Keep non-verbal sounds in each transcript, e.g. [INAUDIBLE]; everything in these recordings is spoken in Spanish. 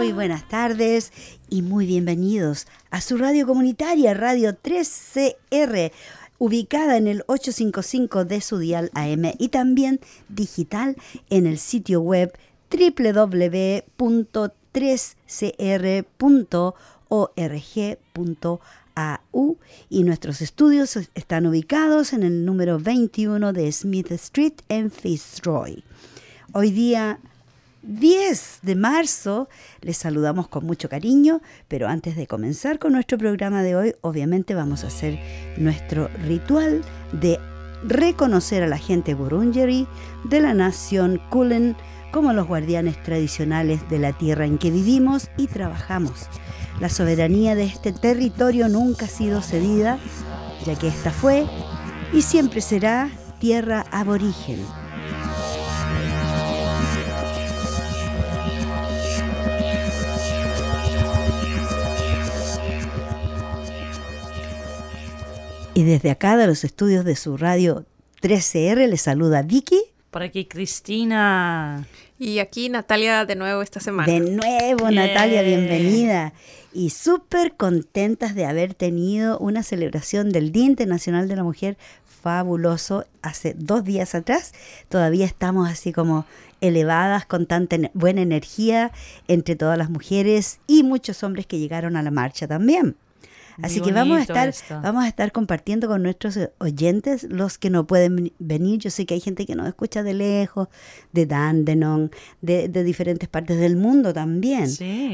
Muy buenas tardes y muy bienvenidos a su radio comunitaria, Radio 3CR, ubicada en el 855 de su dial AM y también digital en el sitio web www.3cr.org.au y nuestros estudios están ubicados en el número 21 de Smith Street en Fitzroy. Hoy día 10 de marzo les saludamos con mucho cariño, pero antes de comenzar con nuestro programa de hoy, obviamente vamos a hacer nuestro ritual de reconocer a la gente Gurungeri de la nación Kulen como los guardianes tradicionales de la tierra en que vivimos y trabajamos. La soberanía de este territorio nunca ha sido cedida, ya que esta fue y siempre será tierra aborigen Y desde acá, de los estudios de su radio 13R, le saluda Vicky. Por aquí Cristina. Y aquí Natalia de nuevo esta semana. De nuevo, Natalia, bienvenida. Y súper contentas de haber tenido una celebración del Día Internacional de la Mujer fabuloso hace dos días atrás. Todavía estamos así como elevadas con tanta buena energía entre todas las mujeres y muchos hombres que llegaron a la marcha también. Así que vamos a estar, vamos a estar compartiendo con nuestros oyentes, los que no pueden venir. Yo sé que hay gente que nos escucha de lejos, de Dandenong, de, de diferentes partes del mundo también.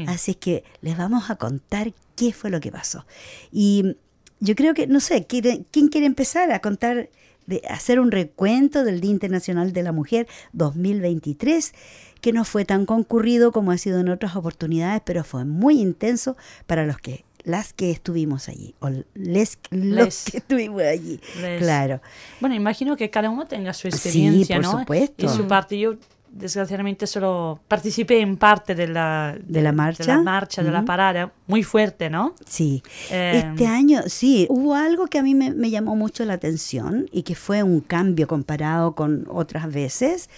Así que les vamos a contar qué fue lo que pasó. Y yo creo que, no sé, ¿quién quiere empezar a contar, de hacer un recuento del Día Internacional de la Mujer 2023? que no fue tan concurrido como ha sido en otras oportunidades, pero fue muy intenso para los que las que estuvimos allí, o les, los que estuvimos allí. Claro. Bueno, imagino que cada uno tenga su experiencia, sí, por supuesto. Y su parte. Yo, desgraciadamente, solo participé en parte de la, de, la marcha, de la, marcha, de la parada, muy fuerte, ¿no? Sí. este em, año, sí, hubo algo que a mí me, me llamó mucho la atención y que fue un cambio comparado con otras veces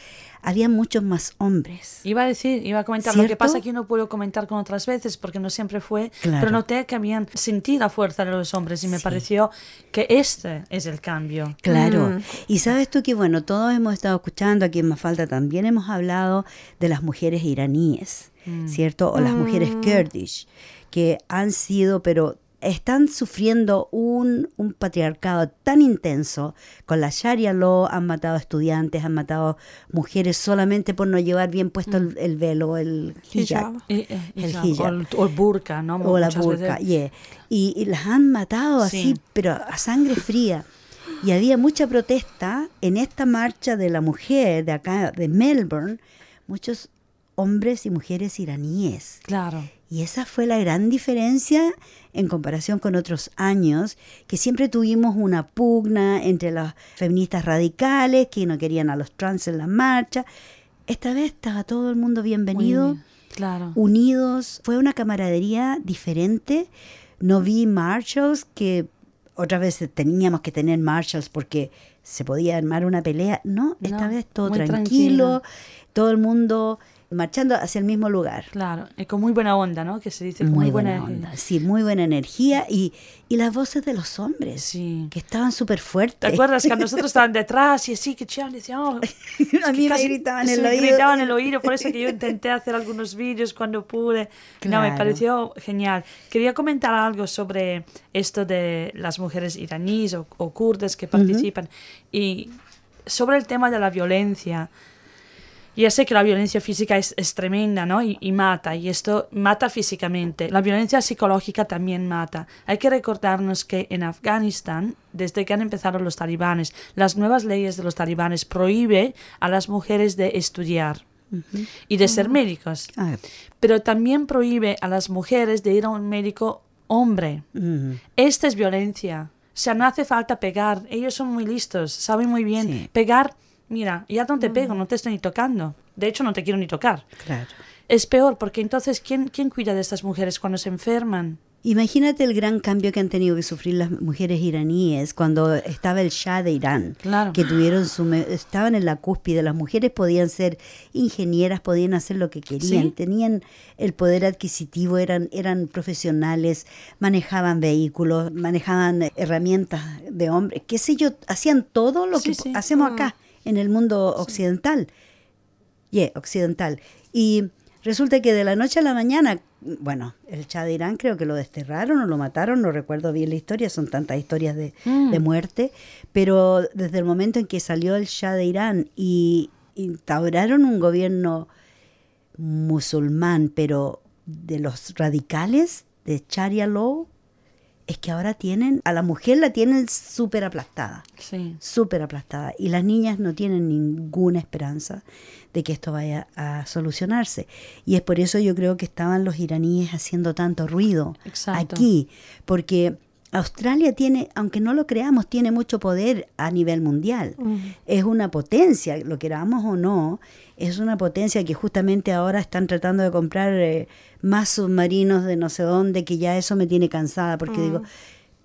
había muchos más hombres. Iba a decir, iba a comentar, lo que pasa que no puedo comentar con otras veces porque no siempre fue, pero noté que habían sentido la fuerza de los hombres y me pareció que este es el cambio. Claro. Mm. Y sabes tú que, bueno, todos hemos estado escuchando, aquí en Mafalda también hemos hablado de las mujeres iraníes, mm. ¿cierto? O las mujeres mm. kurdish, que han sido, pero están sufriendo un, un, patriarcado tan intenso. Con la Sharia law han matado estudiantes, han matado mujeres solamente por no llevar bien puesto el, velo, el hijab. el hijab. O, el, burka, ¿no? O la burka, y, y, las han matado así, pero a sangre fría. Y había mucha protesta en esta marcha de la mujer de acá, de Melbourne, muchos hombres y mujeres iraníes. Claro. Y esa fue la gran diferencia en comparación con otros años, que siempre tuvimos una pugna entre las feministas radicales que no querían a los trans en la marcha. Esta vez estaba todo el mundo bienvenido, claro. unidos. Fue una camaradería diferente. No vi marshals que otras veces teníamos que tener marshals porque se podía armar una pelea. No, esta vez todo tranquilo, todo el mundo marchando hacia el mismo lugar. Claro, es con muy buena onda, ¿no? Que se dice muy, buena, onda. Sí, muy buena energía y, y las voces de los hombres, sí. que estaban súper fuertes. ¿Te acuerdas que nosotros estaban detrás y así, que chian, decían, oh, [LAUGHS] a mí me gritaban en el oído. gritaban en el oído, por eso que yo intenté hacer algunos vídeos cuando pude. No, me pareció genial. Quería comentar algo sobre esto de las mujeres iraníes o, kurdas que participan y sobre el tema de la violencia ya sé que la violencia física es, tremenda, ¿no? Y, y, mata, y esto mata físicamente. La violencia psicológica también mata. Hay que recordarnos que en Afganistán, desde que han empezado los talibanes, las nuevas leyes de los talibanes prohíben a las mujeres de estudiar. y de ser médicos. Ah, Pero también prohíbe a las mujeres de ir a un médico hombre. Esta es violencia. O sea, no hace falta pegar. Ellos son muy listos, saben muy bien. Sí. Pegar, mira, ya no te pego, no te estoy ni tocando. De hecho, no te quiero ni tocar. claro. Es peor, porque entonces, ¿quién, quién cuida de estas mujeres cuando se enferman? Imagínate el gran cambio que han tenido que sufrir las mujeres iraníes cuando estaba el Shah de Irán, Claro. que tuvieron su me- estaban en la cúspide, las mujeres podían ser ingenieras, podían hacer lo que querían, Sí. tenían el poder adquisitivo, eran eran profesionales, manejaban vehículos, manejaban herramientas de hombre, qué sé yo, hacían todo lo Sí, que sí. hacemos acá en el mundo occidental. Yeah, occidental. Y resulta que de la noche a la mañana, bueno, el Shah de Irán creo que lo desterraron o lo mataron, no recuerdo bien la historia, son tantas historias de, Mm. de muerte, pero desde el momento en que salió el Shah de Irán y instauraron un gobierno musulmán, pero de los radicales, de Sharia law, es que ahora tienen, a la mujer la tienen súper aplastada Sí. súper aplastada y las niñas no tienen ninguna esperanza de que esto vaya a solucionarse. Y es por eso yo creo que estaban los iraníes haciendo tanto ruido Exacto. aquí, porque Australia tiene, aunque no lo creamos, tiene mucho poder a nivel mundial. Es una potencia, lo queramos o no, es una potencia que justamente ahora están tratando de comprar eh, más submarinos de no sé dónde, que ya eso me tiene cansada, porque digo,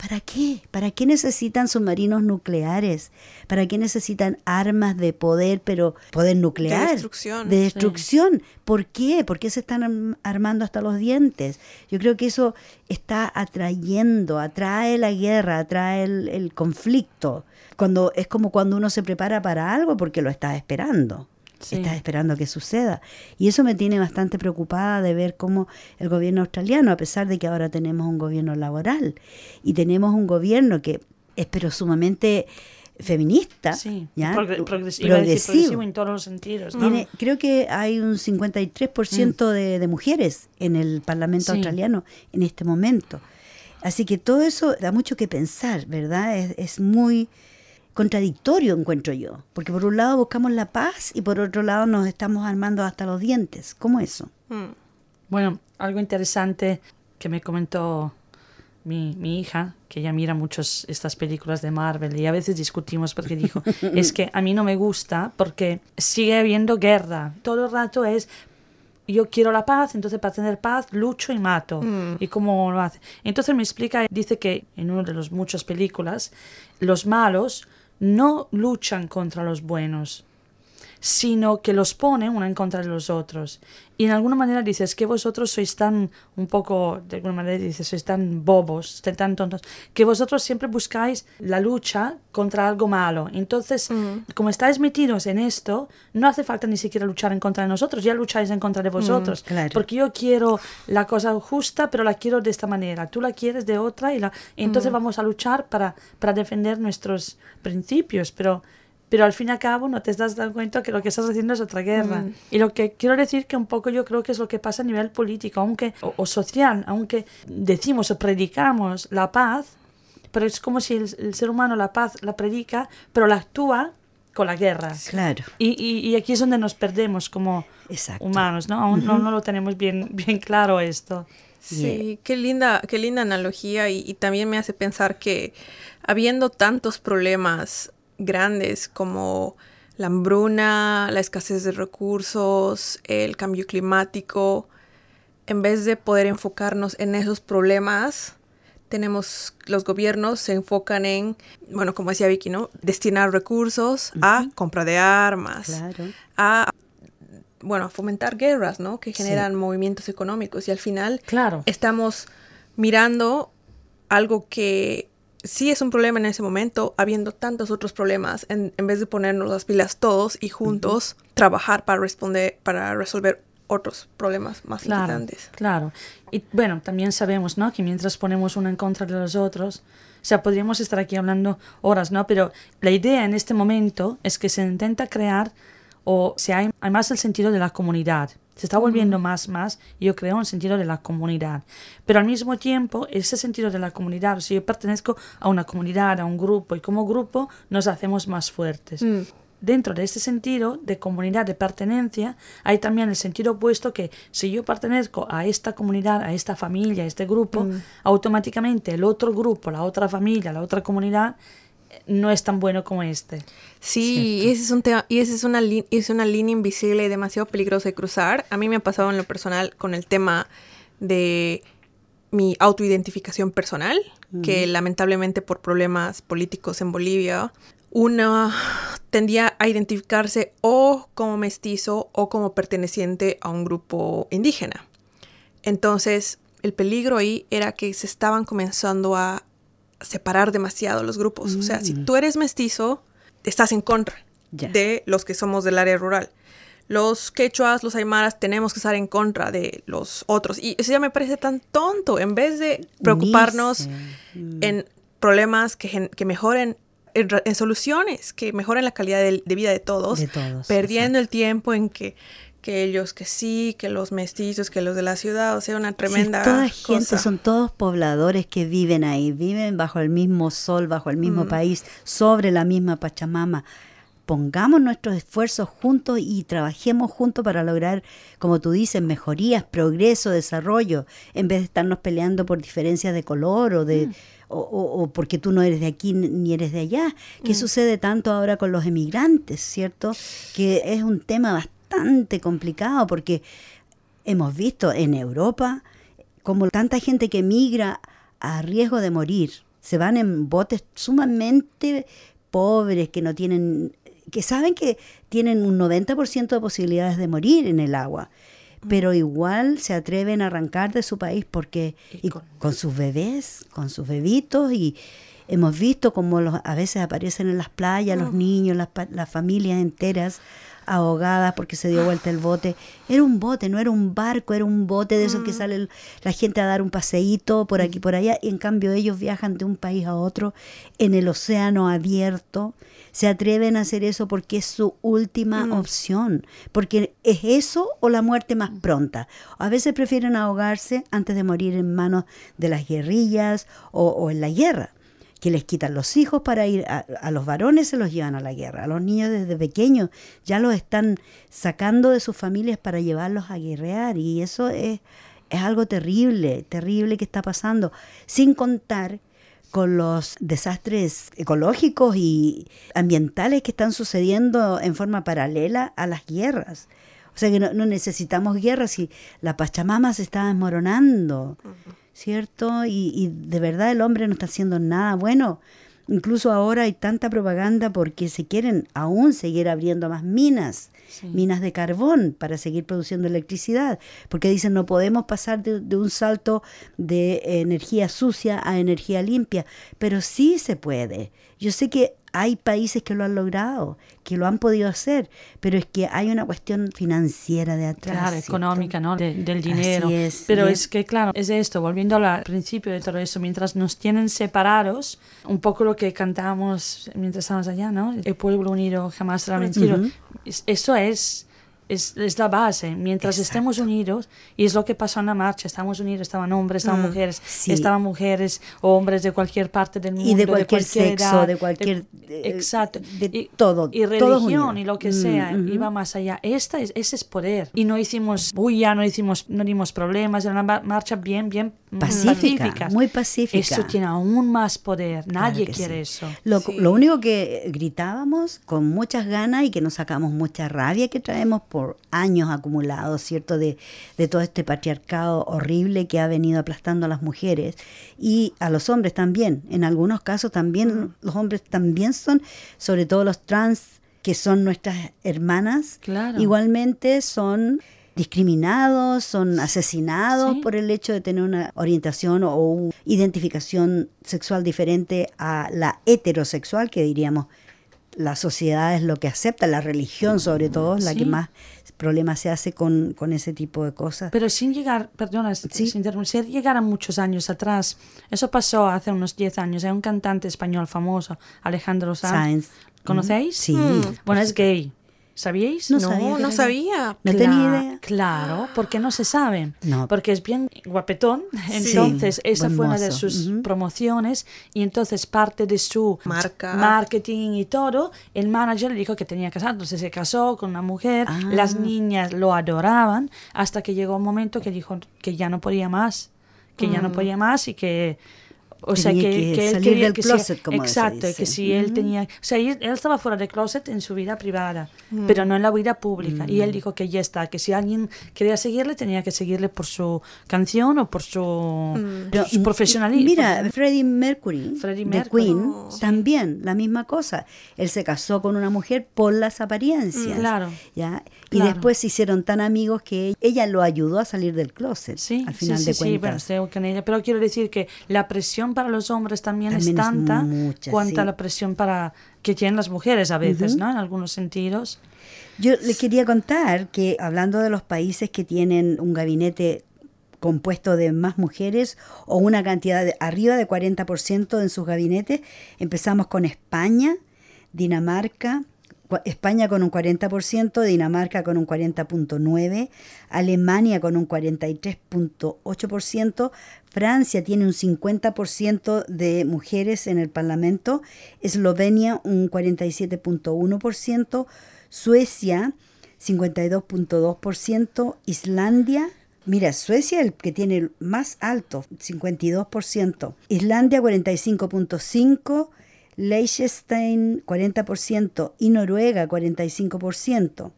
¿Para qué? ¿Para qué necesitan submarinos nucleares? ¿Para qué necesitan armas de poder, pero poder nuclear? destrucción. De destrucción. ¿Por qué? ¿Por qué se están arm- armando hasta los dientes? Yo creo que eso está atrayendo, atrae la guerra, atrae el, el conflicto. Cuando es como cuando uno se prepara para algo porque lo está esperando. Sí. Estás esperando que suceda. Y eso me tiene bastante preocupada de ver cómo el gobierno australiano, a pesar de que ahora tenemos un gobierno laboral y tenemos un gobierno que es pero sumamente feminista, Sí. ¿ya? Progre- progresivo en todos los sentidos. ¿no? Tiene- creo que hay un 53% de, de mujeres en el Parlamento Sí. australiano en este momento. Así que todo eso da mucho que pensar, ¿verdad? Es, es muy contradictorio, encuentro yo. Porque por un lado buscamos la paz y por otro lado nos estamos armando hasta los dientes. ¿Cómo eso? Mm. Bueno, algo interesante que me comentó mi, mi hija, que ella mira muchos estas películas de Marvel y a veces discutimos porque dijo, [LAUGHS] es que a mí no me gusta porque sigue habiendo guerra. Todo el rato es, yo quiero la paz, entonces para tener paz lucho y mato. ¿Y cómo lo hace? Entonces me explica, dice que en una de las muchas películas, los malos no luchan contra los buenos, sino que los ponen una en contra de los otros. Y en alguna manera dices que vosotros sois tan, un poco, de alguna manera dices, sois tan bobos, tan, tontos, que vosotros siempre buscáis la lucha contra algo malo. Entonces, como estáis metidos en esto, no hace falta ni siquiera luchar en contra de nosotros, ya lucháis en contra de vosotros. claro. Porque yo quiero la cosa justa, pero la quiero de esta manera. Tú la quieres de otra y la... entonces vamos a luchar para, para defender nuestros principios, pero pero al fin y al cabo no te das dando cuenta que lo que estás haciendo es otra guerra. Y lo que quiero decir que un poco yo creo que es lo que pasa a nivel político, aunque o, o social, aunque decimos o predicamos la paz, pero es como si el, el ser humano la paz la predica, pero la actúa con la guerra. Claro. Y, y, y aquí es donde nos perdemos como Exacto. humanos, ¿no? Aún no, no lo tenemos bien, bien claro esto. Sí, qué linda, qué linda analogía y, y también me hace pensar que habiendo tantos problemas grandes como la hambruna, la escasez de recursos, el cambio climático, en vez de poder enfocarnos en esos problemas, tenemos los gobiernos se enfocan en, bueno, como decía Vicky, ¿no? Destinar recursos a compra de armas, Claro. a bueno, a fomentar guerras, ¿no? Que generan movimientos económicos y al final Claro. estamos mirando algo que sí es un problema en ese momento, habiendo tantos otros problemas, en, en vez de ponernos las pilas todos y juntos trabajar para responder, para resolver otros problemas más Claro, importantes. claro. Y bueno, también sabemos, ¿no? Que mientras ponemos uno en contra de los otros, o sea, podríamos estar aquí hablando horas, ¿no? Pero la idea en este momento es que se intenta crear, o sea, hay, hay más el sentido de la comunidad. Se está volviendo más, más, y yo creo un sentido de la comunidad. Pero al mismo tiempo, ese sentido de la comunidad, o sea, yo pertenezco a una comunidad, a un grupo, y como grupo nos hacemos más fuertes. Mm. dentro de este sentido de comunidad, de pertenencia, hay también el sentido opuesto que si yo pertenezco a esta comunidad, a esta familia, a este grupo, Mm. automáticamente el otro grupo, la otra familia, la otra comunidad, no es tan bueno como este. Sí, y ese es un tema, y esa es una, li- es una línea invisible y demasiado peligrosa de cruzar. A mí me ha pasado en lo personal con el tema de mi autoidentificación personal, que lamentablemente por problemas políticos en Bolivia, una tendía a identificarse o como mestizo o como perteneciente a un grupo indígena. Entonces, el peligro ahí era que se estaban comenzando a separar demasiado los grupos. O sea, si tú eres mestizo, estás en contra de los que somos del área rural. Los quechuas, los aymaras, tenemos que estar en contra de los otros. Y eso ya me parece tan tonto. En vez de preocuparnos Unirse. en problemas que, mejoren, en, soluciones que mejoren la calidad de, de vida de todos, De todos, perdiendo el tiempo en que, que ellos que sí, que los mestizos, que los de la ciudad, o sea, una Sí, tremenda toda gente, cosa. son todos pobladores que viven ahí, viven bajo el mismo sol, bajo el Mm. mismo país, sobre la misma Pachamama. Pongamos nuestros esfuerzos juntos y trabajemos juntos para lograr, como tú dices, mejorías, progreso, desarrollo, en vez de estarnos peleando por diferencias de color o de o, o- o porque tú no eres de aquí ni eres de allá. ¿Qué sucede tanto ahora con los emigrantes, cierto? Que es un tema bastante complicado porque hemos visto en Europa como tanta gente que migra a riesgo de morir. Se van en botes sumamente pobres que no tienen, que saben que tienen un 90% de posibilidades de morir en el agua, pero igual se atreven a arrancar de su país porque Y y con- con, sus bebés, con sus bebitos y hemos visto como los, a veces aparecen en las playas los niños, las, las familias enteras ahogadas porque se dio vuelta el bote. Era un bote, no era un barco, era un bote de esos que sale el- la gente a dar un paseíto por aquí, por allá, y en cambio ellos viajan de un país a otro en el océano abierto. Se atreven a hacer eso porque es su última opción, porque es eso o la muerte más pronta. A veces prefieren ahogarse antes de morir en manos de las guerrillas o, o en la guerra que les quitan los hijos para ir a, los varones se los llevan a la guerra, a los niños desde pequeños ya los están sacando de sus familias para llevarlos a guerrear y eso es, es algo terrible, terrible que está pasando, sin contar con los desastres ecológicos y ambientales que están sucediendo en forma paralela a las guerras. O sea que no, no necesitamos guerras si la Pachamama se está desmoronando. ¿Cierto? Y, y de verdad el hombre no está haciendo nada bueno. Incluso ahora hay tanta propaganda porque se quieren aún seguir abriendo más minas, Sí. minas de carbón para seguir produciendo electricidad, porque dicen no podemos pasar de, de un salto de energía sucia a energía limpia, pero sí se puede. Yo sé que hay países que lo han logrado, que lo han podido hacer, pero es que hay una cuestión financiera de atrás. Claro, ¿cierto? económica, ¿no? De- del dinero. Así es, Pero y es que, claro, es esto, volviendo al principio de todo eso, mientras nos tienen separados, un poco lo que cantábamos mientras estábamos allá, ¿no? El pueblo unido jamás será vencido. Es- Eso es, es, es la base. Mientras estemos unidos, y es lo que pasó en la marcha, estamos unidos, estaban hombres, estaban mujeres, sí. estaban mujeres o hombres de cualquier parte del mundo. Y de cualquier sexo, edad, de cualquier, de- eh, exacto. de y, todo, Y religión y lo que Mm, sea, ujú. iba más allá. Esta es, ese es poder. Y no hicimos bulla, no hicimos, no dimos problemas, era una ma- marcha bien, bien mm, Pacífica, muy pacífica. Eso tiene aún más poder. Nadie quiere sí. eso. Lo, Sí. lo único que gritábamos con muchas ganas y que nos sacamos mucha rabia que traemos por años acumulados, ¿cierto? De, de todo este patriarcado horrible que ha venido aplastando a las mujeres y a los hombres también. En algunos casos también los hombres también son, sobre todo los trans, que son nuestras hermanas, Claro. igualmente son discriminados, son asesinados Sí. por el hecho de tener una orientación o una identificación sexual diferente a la heterosexual, que diríamos la sociedad es lo que acepta, la religión sobre todo, es la Sí. que más problemas se hace con, con ese tipo de cosas. Pero sin llegar, perdona, Sí. sin interrumpir, sin llegar a muchos años atrás. Eso pasó hace unos 10 años. Hay un cantante español famoso, Alejandro Sanz. ¿Conocéis? Sí. Bueno, es gay. ¿Sabíais? No No, sabía no era sabía. No Cla- tenía idea. Claro, porque no se sabe. No. Porque es bien guapetón. [LAUGHS] Entonces, esa fue una de sus promociones y entonces parte de su Marca. marketing y todo, el manager le dijo que tenía que casar. Entonces se casó con una mujer, Ah. las niñas lo adoraban hasta que llegó un momento que dijo que ya no podía más, que ya no podía más y que... O sea, Mm. Tenía que, que que él salir quería del que si- closet, como se Exacto, que si él tenía... O sea, él, él estaba fuera del closet en su vida privada, pero no en la vida pública. Y él dijo que ya está, que si alguien quería seguirle, tenía que seguirle por su canción o por su, Pero, su profesionalismo. Mira, Freddie Mercury, Freddie de Mercury. Queen, Oh. también la misma cosa. Él se casó con una mujer por las apariencias. Mm, claro. ¿ya? Y Claro. después se hicieron tan amigos que ella lo ayudó a salir del closet. Sí, al final sí, de sí, sí, bueno, cuentas. estoy con ella. Pero quiero decir que la presión para los hombres también, También es tanta mucha, cuanto sí. la presión para que tienen las mujeres a veces, ¿no? En algunos sentidos. Yo le quería contar que hablando de los países que tienen un gabinete compuesto de más mujeres o una cantidad de arriba de 40% en sus gabinetes, empezamos con España, Dinamarca, España con un 40%, Dinamarca con un 40.9%, Alemania con un 43.8%, Francia tiene un 50% de mujeres en el Parlamento, Eslovenia un 47.1%, Suecia 52.2%, Islandia, mira, Suecia el que tiene el más alto, 52%, Islandia 45.5%, Liechtenstein 40% y Noruega 45%.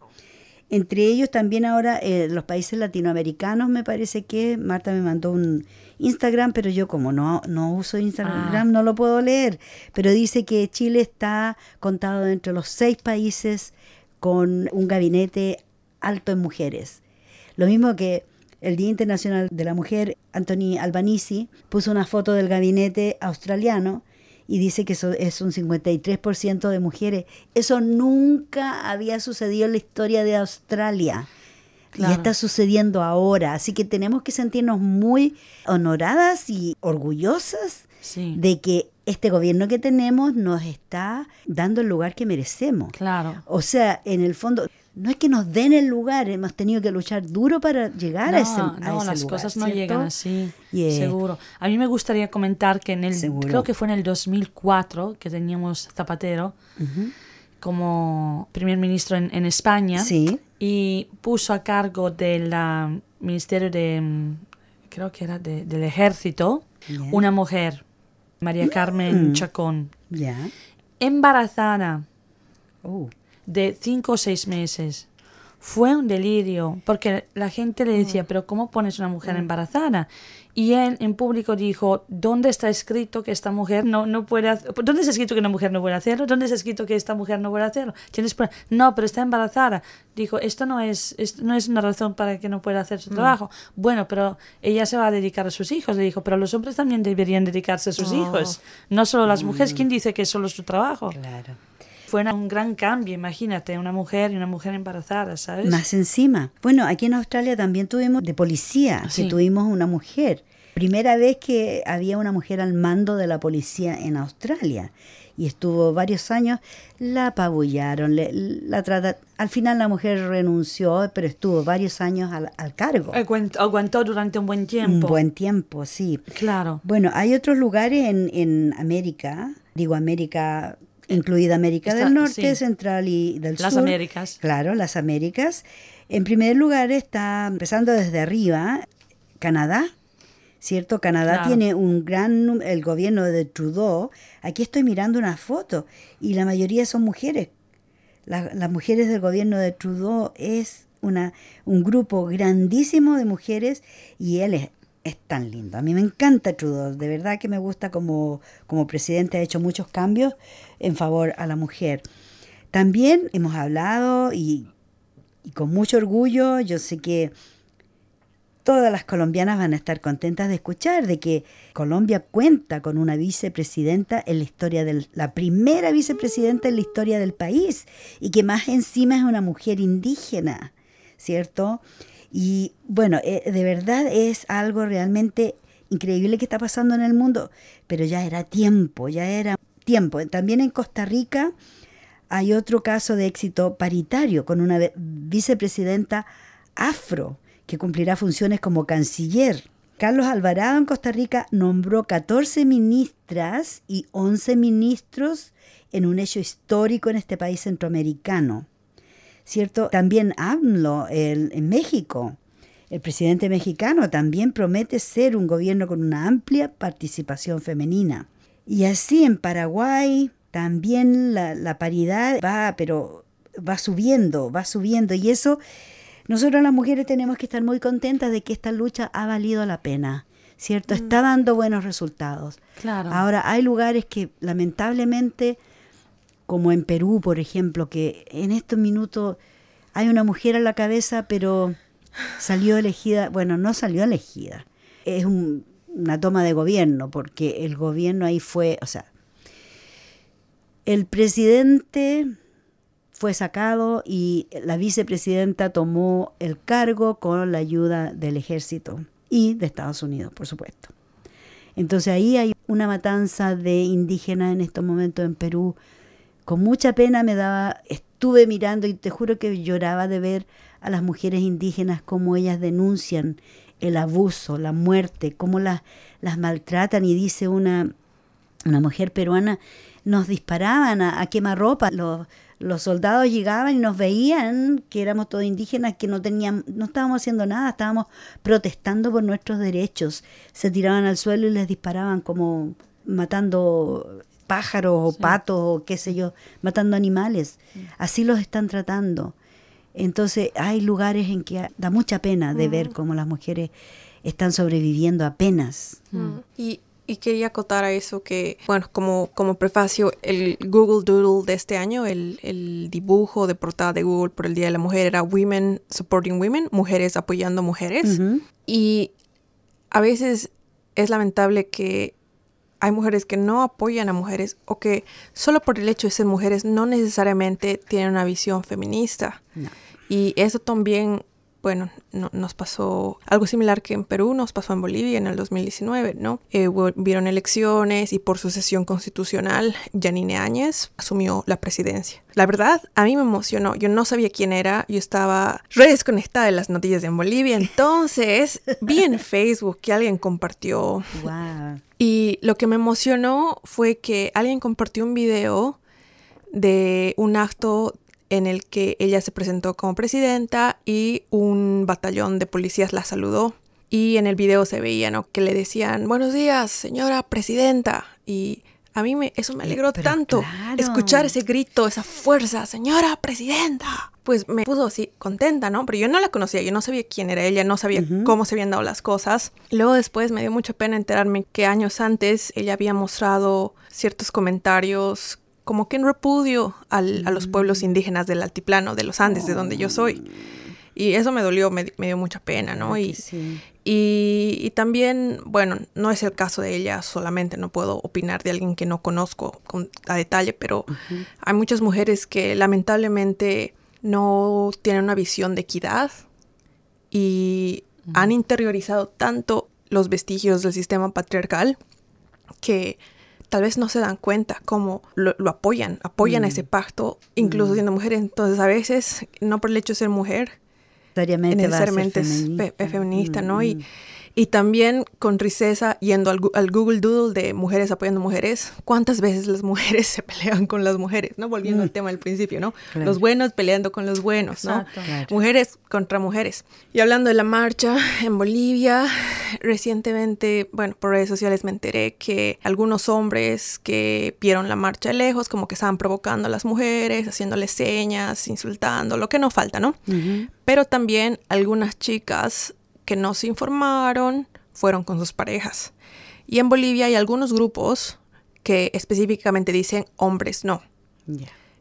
Entre ellos también ahora eh, los países latinoamericanos, me parece que Marta me mandó un Instagram, pero yo como no, no uso Instagram Ah. no lo puedo leer, pero dice que Chile está contado entre los seis países con un gabinete alto en mujeres. Lo mismo que el Día Internacional de la Mujer, Anthony Albanese puso una foto del gabinete australiano y dice que eso es un 53% de mujeres. Eso nunca había sucedido en la historia de Australia. Claro. Y está sucediendo ahora. Así que tenemos que sentirnos muy honoradas y orgullosas Sí. de que este gobierno que tenemos nos está dando el lugar que merecemos. Claro. O sea, en el fondo, no es que nos den el lugar, hemos tenido que luchar duro para llegar a ese, a no, ese las lugar, cosas no llegan así, Yeah. seguro. A mí me gustaría comentar que en el, Seguro. creo que fue en el 2004 que teníamos Zapatero como primer ministro en, en España Sí. y puso a cargo del Ministerio de, mm, creo que era de- del Ejército, una mujer, María Carmen Mm. Chacón, Ya. embarazada Oh. De cinco o seis meses. Fue un delirio, porque la gente le decía, pero ¿cómo pones una mujer embarazada? Y él en público dijo, ¿dónde está escrito que esta mujer no, no puede hacer? ¿Dónde está escrito que una mujer no puede hacerlo? ¿Dónde está escrito que esta mujer no puede hacerlo? ¿Tienes? No, pero está embarazada. Dijo, esto no es, esto no es una razón para que no pueda hacer su trabajo. Bueno, pero ella se va a dedicar a sus hijos. Le dijo, pero los hombres también deberían dedicarse a sus Oh. hijos, no solo las mujeres. ¿Quién dice que es solo su trabajo? Claro. Fue un gran cambio, imagínate, una mujer y una mujer embarazada, ¿sabes? Más encima. Bueno, aquí en Australia también tuvimos de policía, que Sí. tuvimos una mujer. Primera vez que había una mujer al mando de la policía en Australia. Y estuvo varios años, la apabullaron, le- la trata, al final la mujer renunció, pero estuvo varios años al, al cargo. Aguant- Aguantó durante un buen Un tiempo. buen tiempo, sí. Claro. Bueno, hay otros lugares en, en América, digo América, incluida América Está- del Norte, sí. Central y del Las Sur. Américas. Claro, las Américas. En primer lugar está, empezando desde arriba, Canadá. ¿Cierto? Canadá Claro. tiene un gran, el gobierno de Trudeau. Aquí estoy mirando una foto y la mayoría son mujeres. La- las mujeres del gobierno de Trudeau es una, un grupo grandísimo de mujeres y él es, es tan lindo. A mí me encanta Trudeau, de verdad que me gusta como, como presidente, ha hecho muchos cambios en favor a la mujer. También hemos hablado y, y con mucho orgullo, yo sé que todas las colombianas van a estar contentas de escuchar de que Colombia cuenta con una vicepresidenta en la historia del la primera vicepresidenta en la historia del país y que más encima es una mujer indígena, ¿cierto? Y bueno, eh, de verdad es algo realmente increíble que está pasando en el mundo, pero ya era tiempo, ya era tiempo. También en Costa Rica hay otro caso de éxito paritario con una vicepresidenta afro que cumplirá funciones como canciller. Carlos Alvarado en Costa Rica nombró 14 ministras y 11 ministros en un hecho histórico en este país centroamericano. ¿Cierto? También AMLO en México. El presidente mexicano también promete ser un gobierno con una amplia participación femenina. Y así en Paraguay también la, paridad va, pero va subiendo, va subiendo. Y eso, nosotros las mujeres tenemos que estar muy contentas de que esta lucha ha valido la pena. ¿Cierto? Mm. Está dando buenos resultados. Claro. Ahora, hay lugares que lamentablemente, como en Perú, por ejemplo, que en estos minutos hay una mujer a la cabeza, pero salió elegida, bueno, no salió elegida. Es un, una toma de gobierno, porque el gobierno ahí fue, o sea, el presidente fue sacado y la vicepresidenta tomó el cargo con la ayuda del ejército y de Estados Unidos, por supuesto. Entonces ahí hay una matanza de indígenas en estos momentos en Perú. Con mucha pena me daba, estuve mirando y te juro que lloraba de ver a las mujeres indígenas como ellas denuncian el abuso, la muerte, cómo las, las maltratan y dice una, una mujer peruana, nos disparaban a, a quemarropa, los, los soldados llegaban y nos veían que éramos todos indígenas, que no teníamos, no estábamos haciendo nada, estábamos protestando por nuestros derechos. Se tiraban al suelo y les disparaban como matando pájaros o patos o qué sé yo, matando animales. Así los están tratando. Entonces hay lugares en que da mucha pena de ver cómo las mujeres están sobreviviendo apenas. Y, y, quería acotar a eso que, bueno, como, como prefacio, el Google Doodle de este año, el, el, dibujo de portada de Google por el Día de la Mujer era Women Supporting Women, mujeres apoyando mujeres. Y a veces es lamentable que hay mujeres que no apoyan a mujeres o que solo por el hecho de ser mujeres no necesariamente tienen una visión feminista. Y eso también, bueno, nos pasó algo similar que en Perú, nos pasó en Bolivia en el 2019, ¿no? Eh, vieron elecciones y por sucesión constitucional, Janine Áñez asumió la presidencia. La verdad, a mí me emocionó. Yo no sabía quién era, yo estaba re desconectada de las noticias en Bolivia. [LAUGHS] Entonces, vi en Facebook que alguien compartió. Wow. Y lo que me emocionó fue que alguien compartió un video de un acto en el que ella se presentó como presidenta y un batallón de policías la saludó. Y en el video se veía, ¿no? Que le decían, buenos días, señora presidenta. Y a mí me, eso me eh, alegró tanto. Escuchar ese grito, esa fuerza, señora presidenta. Pues me puso así contenta, ¿no? Pero yo no la conocía, yo no sabía quién era ella, no sabía cómo se habían dado las cosas. Luego después me dio mucha pena enterarme que años antes ella había mostrado ciertos comentarios como que en repudio a los pueblos mm. indígenas del altiplano, de los Andes, de donde yo soy. Y eso me dolió, me, dio mucha pena, ¿no? Y, y, también, bueno, no es el caso de ella solamente, no puedo opinar de alguien que no conozco a detalle, pero hay muchas mujeres que lamentablemente no tienen una visión de equidad y han interiorizado tanto los vestigios del sistema patriarcal que tal vez no se dan cuenta cómo lo, apoyan, apoyan ese mm. pacto, incluso mm. siendo mujeres. Entonces, a veces, no por el hecho de ser mujer, necesariamente, es feminista, ¿no? Y, mm. Y también con tristeza, yendo al, Google Doodle de mujeres apoyando mujeres, ¿cuántas veces las mujeres [LAUGHS] se pelean con las mujeres? ¿No? Volviendo al mm. tema del principio, ¿no? Los buenos peleando con los buenos, ¿no? Mujeres contra mujeres. Y hablando de la marcha en Bolivia, recientemente, bueno, por redes sociales me enteré que algunos hombres que vieron la marcha de lejos, como que estaban provocando a las mujeres, haciéndoles señas, insultando, lo que no falta, ¿no? Pero también algunas chicas que no se informaron fueron con sus parejas. Y en Bolivia hay algunos grupos que específicamente dicen hombres no.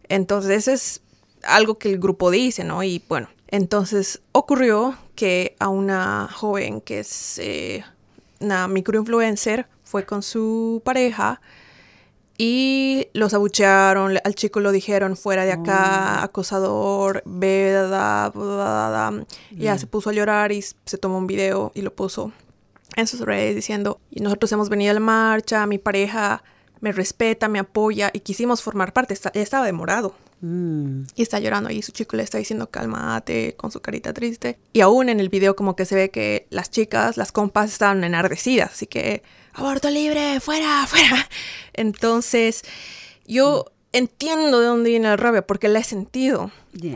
Entonces es algo que el grupo dice, ¿no? Y bueno, entonces ocurrió que a una joven que es eh, una microinfluencer fue con su pareja y los abuchearon, al chico lo dijeron fuera de acá, oh. acosador, verdad, ya se puso a llorar y se tomó un video y lo puso en sus redes diciendo, y nosotros hemos venido a la marcha, mi pareja me respeta, me apoya y quisimos formar parte. Está, estaba demorado. Mm. Y está llorando y su chico le está diciendo cálmate con su carita triste. Y aún en el video como que se ve que las chicas, las compas estaban enardecidas, así que aborto libre, fuera, [LAUGHS] fuera. Entonces yo entiendo de dónde viene la rabia porque la he sentido.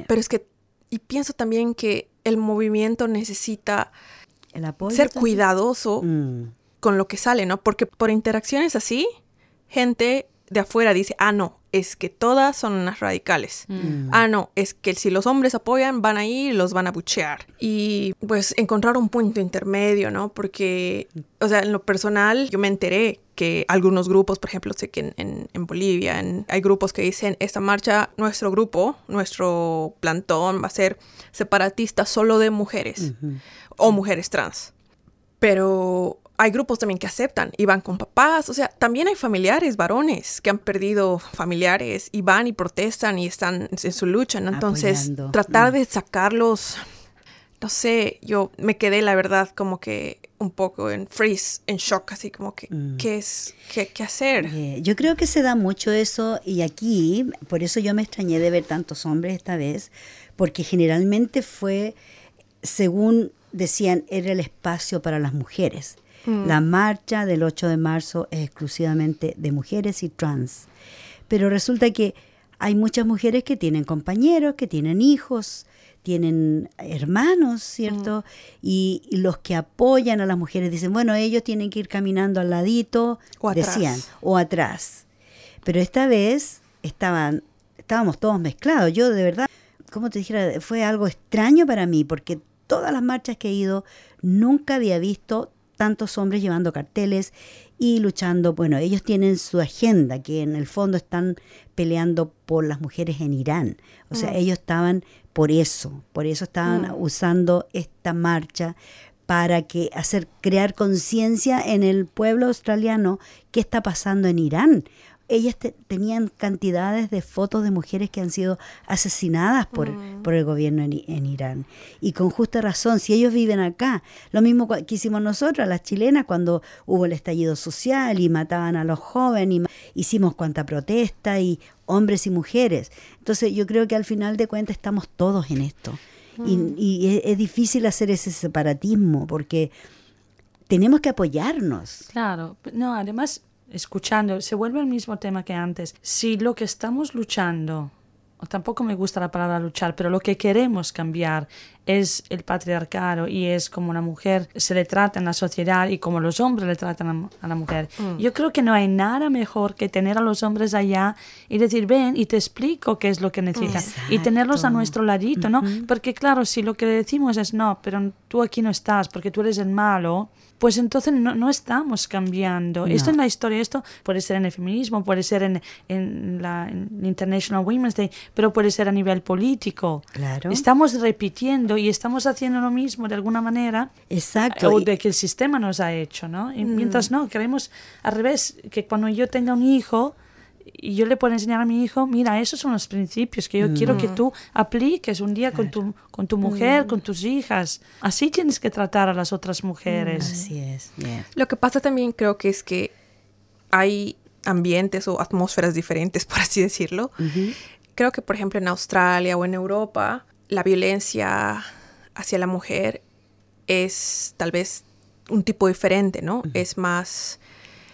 Pero es que, y pienso también que el movimiento necesita ser cuidadoso mm. con lo que sale, ¿no? Porque por interacciones así, gente de afuera dice, ah, no, es que todas son unas radicales. Mm. Ah, no, es que si los hombres apoyan, van a ir y los van a buchear. Y pues encontrar un punto intermedio, ¿no? Porque, o sea, en lo personal, yo me enteré que algunos grupos, por ejemplo, sé que en, en, Bolivia hay grupos que dicen, esta marcha, nuestro grupo, nuestro plantón va a ser separatista solo de mujeres o mujeres trans. Pero hay grupos también que aceptan y van con papás, o sea, también hay familiares, varones, que han perdido familiares y van y protestan y están en su lucha, ¿no? Entonces, tratar mm. de sacarlos, no sé, yo me quedé, la verdad, como que un poco en freeze, en shock, así como que, mm. ¿qué es, qué, qué hacer? Eh, yo creo que se da mucho eso y aquí, por eso yo me extrañé de ver tantos hombres esta vez, porque generalmente fue, según decían, era el espacio para las mujeres Mm. La marcha del 8 de marzo es exclusivamente de mujeres y trans. Pero resulta que hay muchas mujeres que tienen compañeros, que tienen hijos, tienen hermanos, ¿cierto? Mm. Y, los que apoyan a las mujeres dicen, bueno, ellos tienen que ir caminando al ladito, o decían, o atrás. Pero esta vez estaban, estábamos todos mezclados. Yo de verdad, como te dijera, fue algo extraño para mí, porque todas las marchas que he ido, nunca había visto tantos hombres llevando carteles y luchando. Bueno, ellos tienen su agenda, que en el fondo están peleando por las mujeres en Irán. O sea, mm. ellos estaban por eso, por eso estaban mm. usando esta marcha para que hacer crear conciencia en el pueblo australiano qué está pasando en Irán ellas tenían cantidades de fotos de mujeres que han sido asesinadas por, mm. por el gobierno en, Irán. Y con justa razón, si ellos viven acá, lo mismo que hicimos nosotros, las chilenas, cuando hubo el estallido social y mataban a los jóvenes, y hicimos cuanta protesta, y hombres y mujeres. Entonces yo creo que al final de cuentas estamos todos en esto. Y, mm. y es difícil hacer ese separatismo porque tenemos que apoyarnos. Claro, no, además escuchando, se vuelve el mismo tema que antes. Si lo que estamos luchando, tampoco me gusta la palabra luchar, pero lo que queremos cambiar es el patriarcado y es como una mujer se le trata en la sociedad y como los hombres le tratan a la mujer. Mm. Yo creo que no hay nada mejor que tener a los hombres allá y decir, ven y te explico qué es lo que necesitas. Y tenerlos a nuestro ladito, ¿no? Porque claro, si lo que le decimos es, no, pero tú aquí no estás porque tú eres el malo, pues entonces no, no estamos cambiando. Esto en la historia, esto puede ser en el feminismo, puede ser en, en la International Women's Day, pero puede ser a nivel político. Claro. Estamos repitiendo y estamos haciendo lo mismo de alguna manera. Exacto. O de que el sistema nos ha hecho, ¿no? Y mm. mientras no, queremos al revés, que cuando yo tenga un hijo, y yo le puedo enseñar a mi hijo, mira, esos son los principios que yo quiero que mm. tú apliques un día con tu, con tu mujer, mm. con tus hijas. Así tienes que tratar a las otras mujeres. Mm, así es. Lo que pasa también creo que es que hay ambientes o atmósferas diferentes, [LAUGHS] por así decirlo. Creo que, por ejemplo, en Australia o en Europa, la violencia hacia la mujer es tal vez un tipo diferente, ¿no? Es más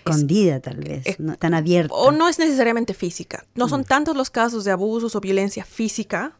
escondida tal vez, no, tan abierta. O no es necesariamente física. No son mm. tantos los casos de abusos o violencia física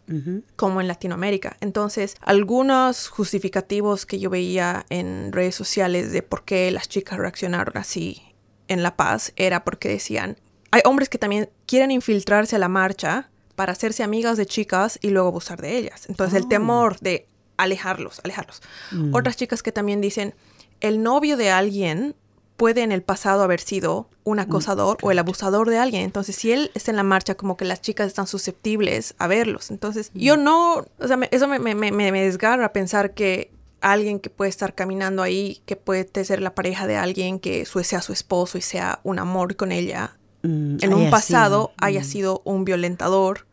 como en Latinoamérica. Entonces, algunos justificativos que yo veía en redes sociales de por qué las chicas reaccionaron así en La Paz era porque decían, hay hombres que también quieren infiltrarse a la marcha para hacerse amigas de chicas y luego abusar de ellas. Entonces, el oh. temor de alejarlos, alejarlos. Mm. Otras chicas que también dicen, el novio de alguien puede en el pasado haber sido un acosador o el abusador de alguien. Entonces, si él está en la marcha, como que las chicas están susceptibles a verlos. Entonces, yo no, o sea, eso me, me, me, me desgarra pensar que alguien que puede estar caminando ahí, que puede ser la pareja de alguien que sea su esposo y sea un amor con ella, mm, en un pasado haya mm. sido un violentador.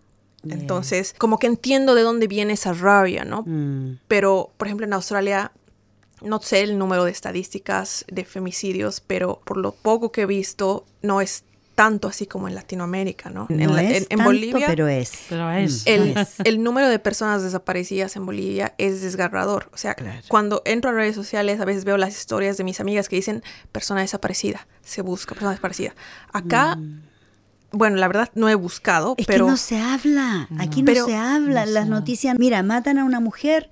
Entonces, como que entiendo de dónde viene esa rabia, ¿no? Mm. Pero, por ejemplo, en Australia no sé el número de estadísticas de femicidios, pero por lo poco que he visto, no es tanto así como en Latinoamérica, ¿no? No en, la- es en- en tanto, Bolivia, pero es. Pero es. el, es. el número de personas desaparecidas en Bolivia es desgarrador. O sea, Claro. cuando entro a redes sociales, a veces veo las historias de mis amigas que dicen persona desaparecida, se busca persona desaparecida. Acá, bueno, la verdad no he buscado, Mm. Es pero que no se habla, aquí no Pero- se habla. no Las noticias, mira, matan a una mujer,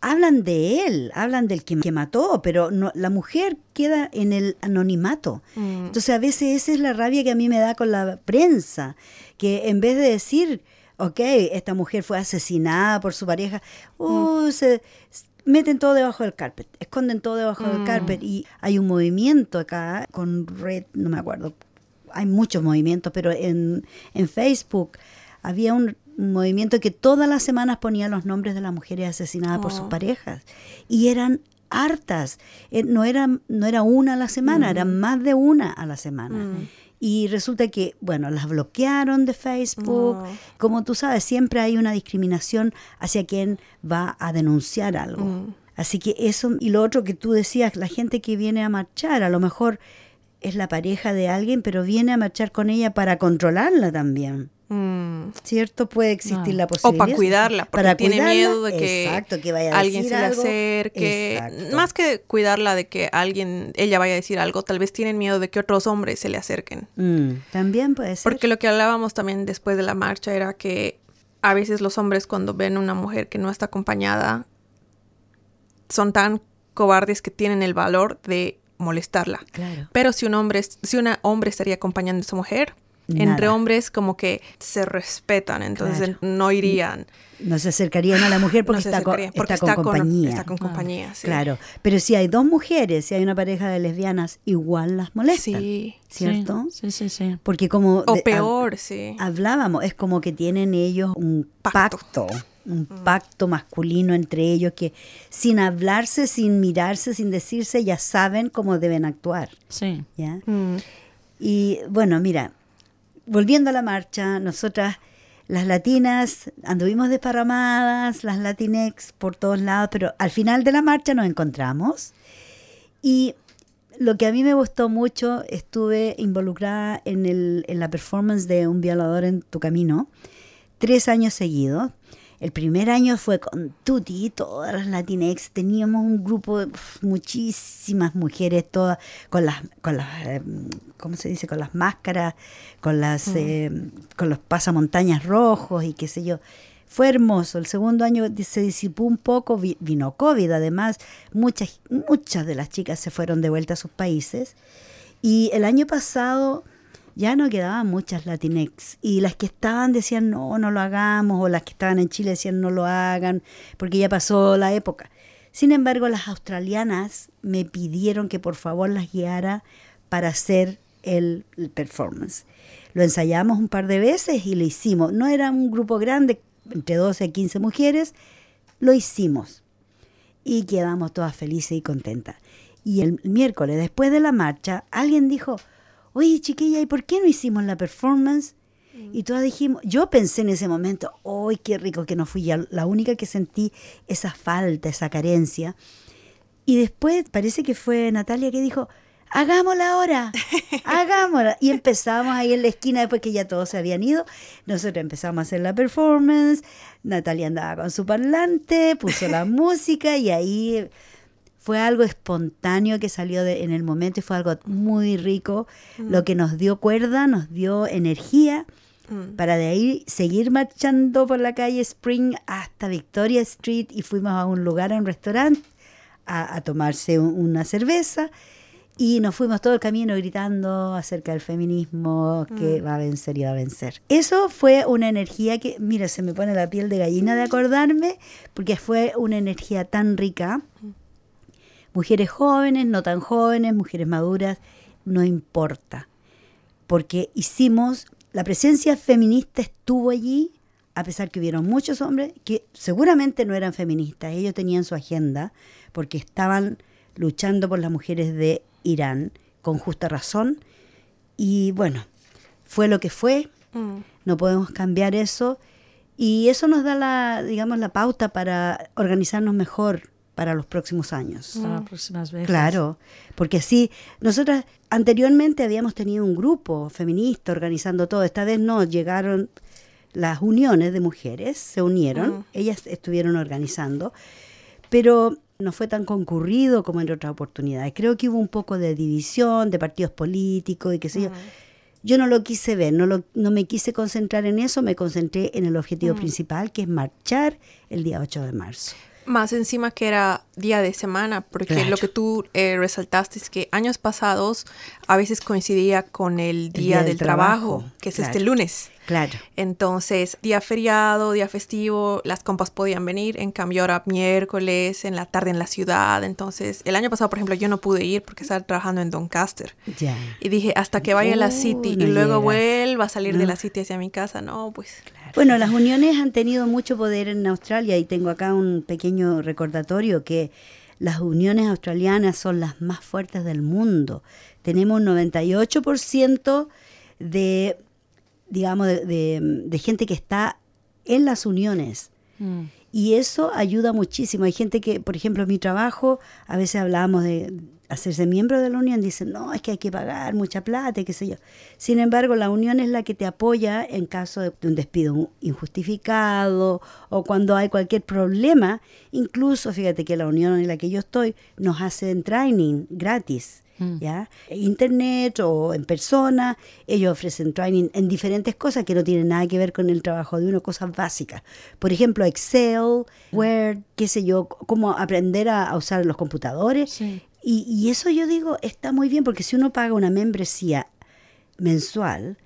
hablan de él, hablan del que, que mató, pero no, la mujer queda en el anonimato. Mm. Entonces a veces esa es la rabia que a mí me da con la prensa, que en vez de decir, ok, esta mujer fue asesinada por su pareja, oh, se meten todo debajo del carpet, esconden todo debajo del carpet y hay un movimiento acá con Red, no me acuerdo, hay muchos movimientos, pero en, en Facebook había un, un movimiento que todas las semanas ponía los nombres de las mujeres asesinadas por sus Oh. parejas y eran hartas, Eh, no era, no era una a la semana, eran más de una a la semana. Mm. Y resulta que, bueno, las bloquearon de Facebook. Como tú sabes, siempre hay una discriminación hacia quien va a denunciar algo. Mm. Así que eso, y lo otro que tú decías, la gente que viene a marchar, a lo mejor es la pareja de alguien, pero viene a marchar con ella para controlarla también. Mm. ¿Cierto? Puede existir Ah. la O posibilidad. para cuidarla, porque Para tiene cuidarla, miedo de que, exacto, que vaya a alguien decir se le algo. acerque. Exacto. Más que cuidarla de que alguien, ella vaya a decir algo, tal vez tienen miedo de que otros hombres se le acerquen. Mm, también puede ser. Porque lo que hablábamos también después de la marcha era que a veces los hombres cuando ven una mujer que no está acompañada son tan cobardes que tienen el valor de molestarla. Claro. Pero si un hombre, si una hombre estaría acompañando a su mujer, entre hombres como que se respetan, entonces Claro. no irían. No se acercarían a la mujer porque, No está, con, porque está con compañía. está con sí. Claro, pero si hay dos mujeres, si hay una pareja de lesbianas, igual las molestan, Sí. ¿cierto? Sí, sí, sí. Porque como O de- peor, sí. hab- hablábamos, es como que tienen ellos un Pacto. pacto, un pacto masculino entre ellos que sin hablarse, sin mirarse, sin decirse, ya saben cómo deben actuar, Sí. ¿ya? Mm. Y bueno, mira, volviendo a la marcha, nosotras, las latinas, anduvimos desparramadas, las latinex por todos lados, pero al final de la marcha nos encontramos. Y lo que a mí me gustó mucho, estuve involucrada en, en la performance de Un violador en tu camino, tres años seguidos. El primer año fue con Tuti, todas las Latinex, teníamos un grupo de muchísimas mujeres, todas con las, con las eh, ¿cómo se dice? Con las máscaras, con las, eh, con los pasamontañas rojos y qué sé yo. Fue hermoso. El segundo año se disipó un poco, vi- vino COVID, además, muchas, muchas de las chicas se fueron de vuelta a sus países. Y el año pasado ya no quedaban muchas latinex y las que estaban decían no, no lo hagamos o las que estaban en Chile decían no lo hagan porque ya pasó la época. Sin embargo, las australianas me pidieron que por favor las guiara para hacer el, el performance. Lo ensayamos un par de veces y lo hicimos. No era un grupo grande, entre 12 y 15 mujeres, lo hicimos y quedamos todas felices y contentas. Y el miércoles, después de la marcha, alguien dijo, oye chiquilla, ¿y por qué no hicimos la performance? Y todas dijimos, yo pensé en ese momento, ¡ay, qué rico que no fui ya! La única que sentí esa falta, esa carencia. Y después parece que fue Natalia que dijo, hagámosla ahora, [LAUGHS] hagámosla. Y empezamos ahí en la esquina después que ya todos se habían ido. Nosotros empezamos a hacer la performance, Natalia andaba con su parlante, puso la [LAUGHS] música y ahí fue algo espontáneo que salió de- en el momento y fue algo muy rico, lo que nos dio cuerda, nos dio energía Mm. para de ahí seguir marchando por la calle Spring hasta Victoria Street y fuimos a un lugar, a un restaurante, a, a tomarse un- una cerveza y nos fuimos todo el camino gritando acerca del feminismo que va a vencer y va a vencer. Eso fue una energía que, mira, se me pone la piel de gallina de acordarme porque fue una energía tan rica. Mujeres jóvenes, no tan jóvenes, mujeres maduras, no importa. Porque hicimos, la presencia feminista estuvo allí, a pesar que hubieron muchos hombres que seguramente no eran feministas, ellos tenían su agenda, porque estaban luchando por las mujeres de Irán, con justa razón, y bueno, fue lo que fue, Mm. no podemos cambiar eso, y eso nos da la, digamos, la pauta para organizarnos mejor, para los próximos años. Para las próximas veces. Claro, porque sí, nosotras anteriormente habíamos tenido un grupo feminista organizando todo, esta vez no, llegaron las uniones de mujeres, se unieron, ellas estuvieron organizando, pero no fue tan concurrido como en otras oportunidades. Creo que hubo un poco de división, de partidos políticos y qué sé yo. Yo no lo quise ver, no, lo, no me quise concentrar en eso, me concentré en el objetivo principal, que es marchar el día 8 de marzo. Más encima que era día de semana, porque lo que tú eh, resaltaste es que años pasados a veces coincidía con el Día, del, trabajo, que es este lunes. Claro. Entonces, día feriado, día festivo, las compas podían venir. En cambio, ahora miércoles, en la tarde en la ciudad. Entonces, el año pasado, por ejemplo, yo no pude ir porque estaba trabajando en Doncaster. Ya. Y dije, hasta que vaya a la Oh, City no y luego llegas. vuelva a salir de la City hacia mi casa, no, pues. Bueno, las uniones han tenido mucho poder en Australia y tengo acá un pequeño recordatorio que las uniones australianas son las más fuertes del mundo. Tenemos un 98% de, digamos, de, de- de gente que está en las uniones. Mm. Y eso ayuda muchísimo. Hay gente que, por ejemplo, en mi trabajo, a veces hablábamos de hacerse miembro de la unión, dicen, no, es que hay que pagar mucha plata, y qué sé yo. Sin embargo, la unión es la que te apoya en caso de un despido injustificado o cuando hay cualquier problema. Incluso, fíjate que la unión en la que yo estoy nos hacen training gratis. ¿Ya? Internet o en persona, ellos ofrecen training en diferentes cosas que no tienen nada que ver con el trabajo de uno, cosas básicas. Por ejemplo, Excel, Word, qué sé yo, cómo aprender a, a usar los computadores. Sí. Y, y eso yo digo, está muy bien, porque si uno paga una membresía mensual,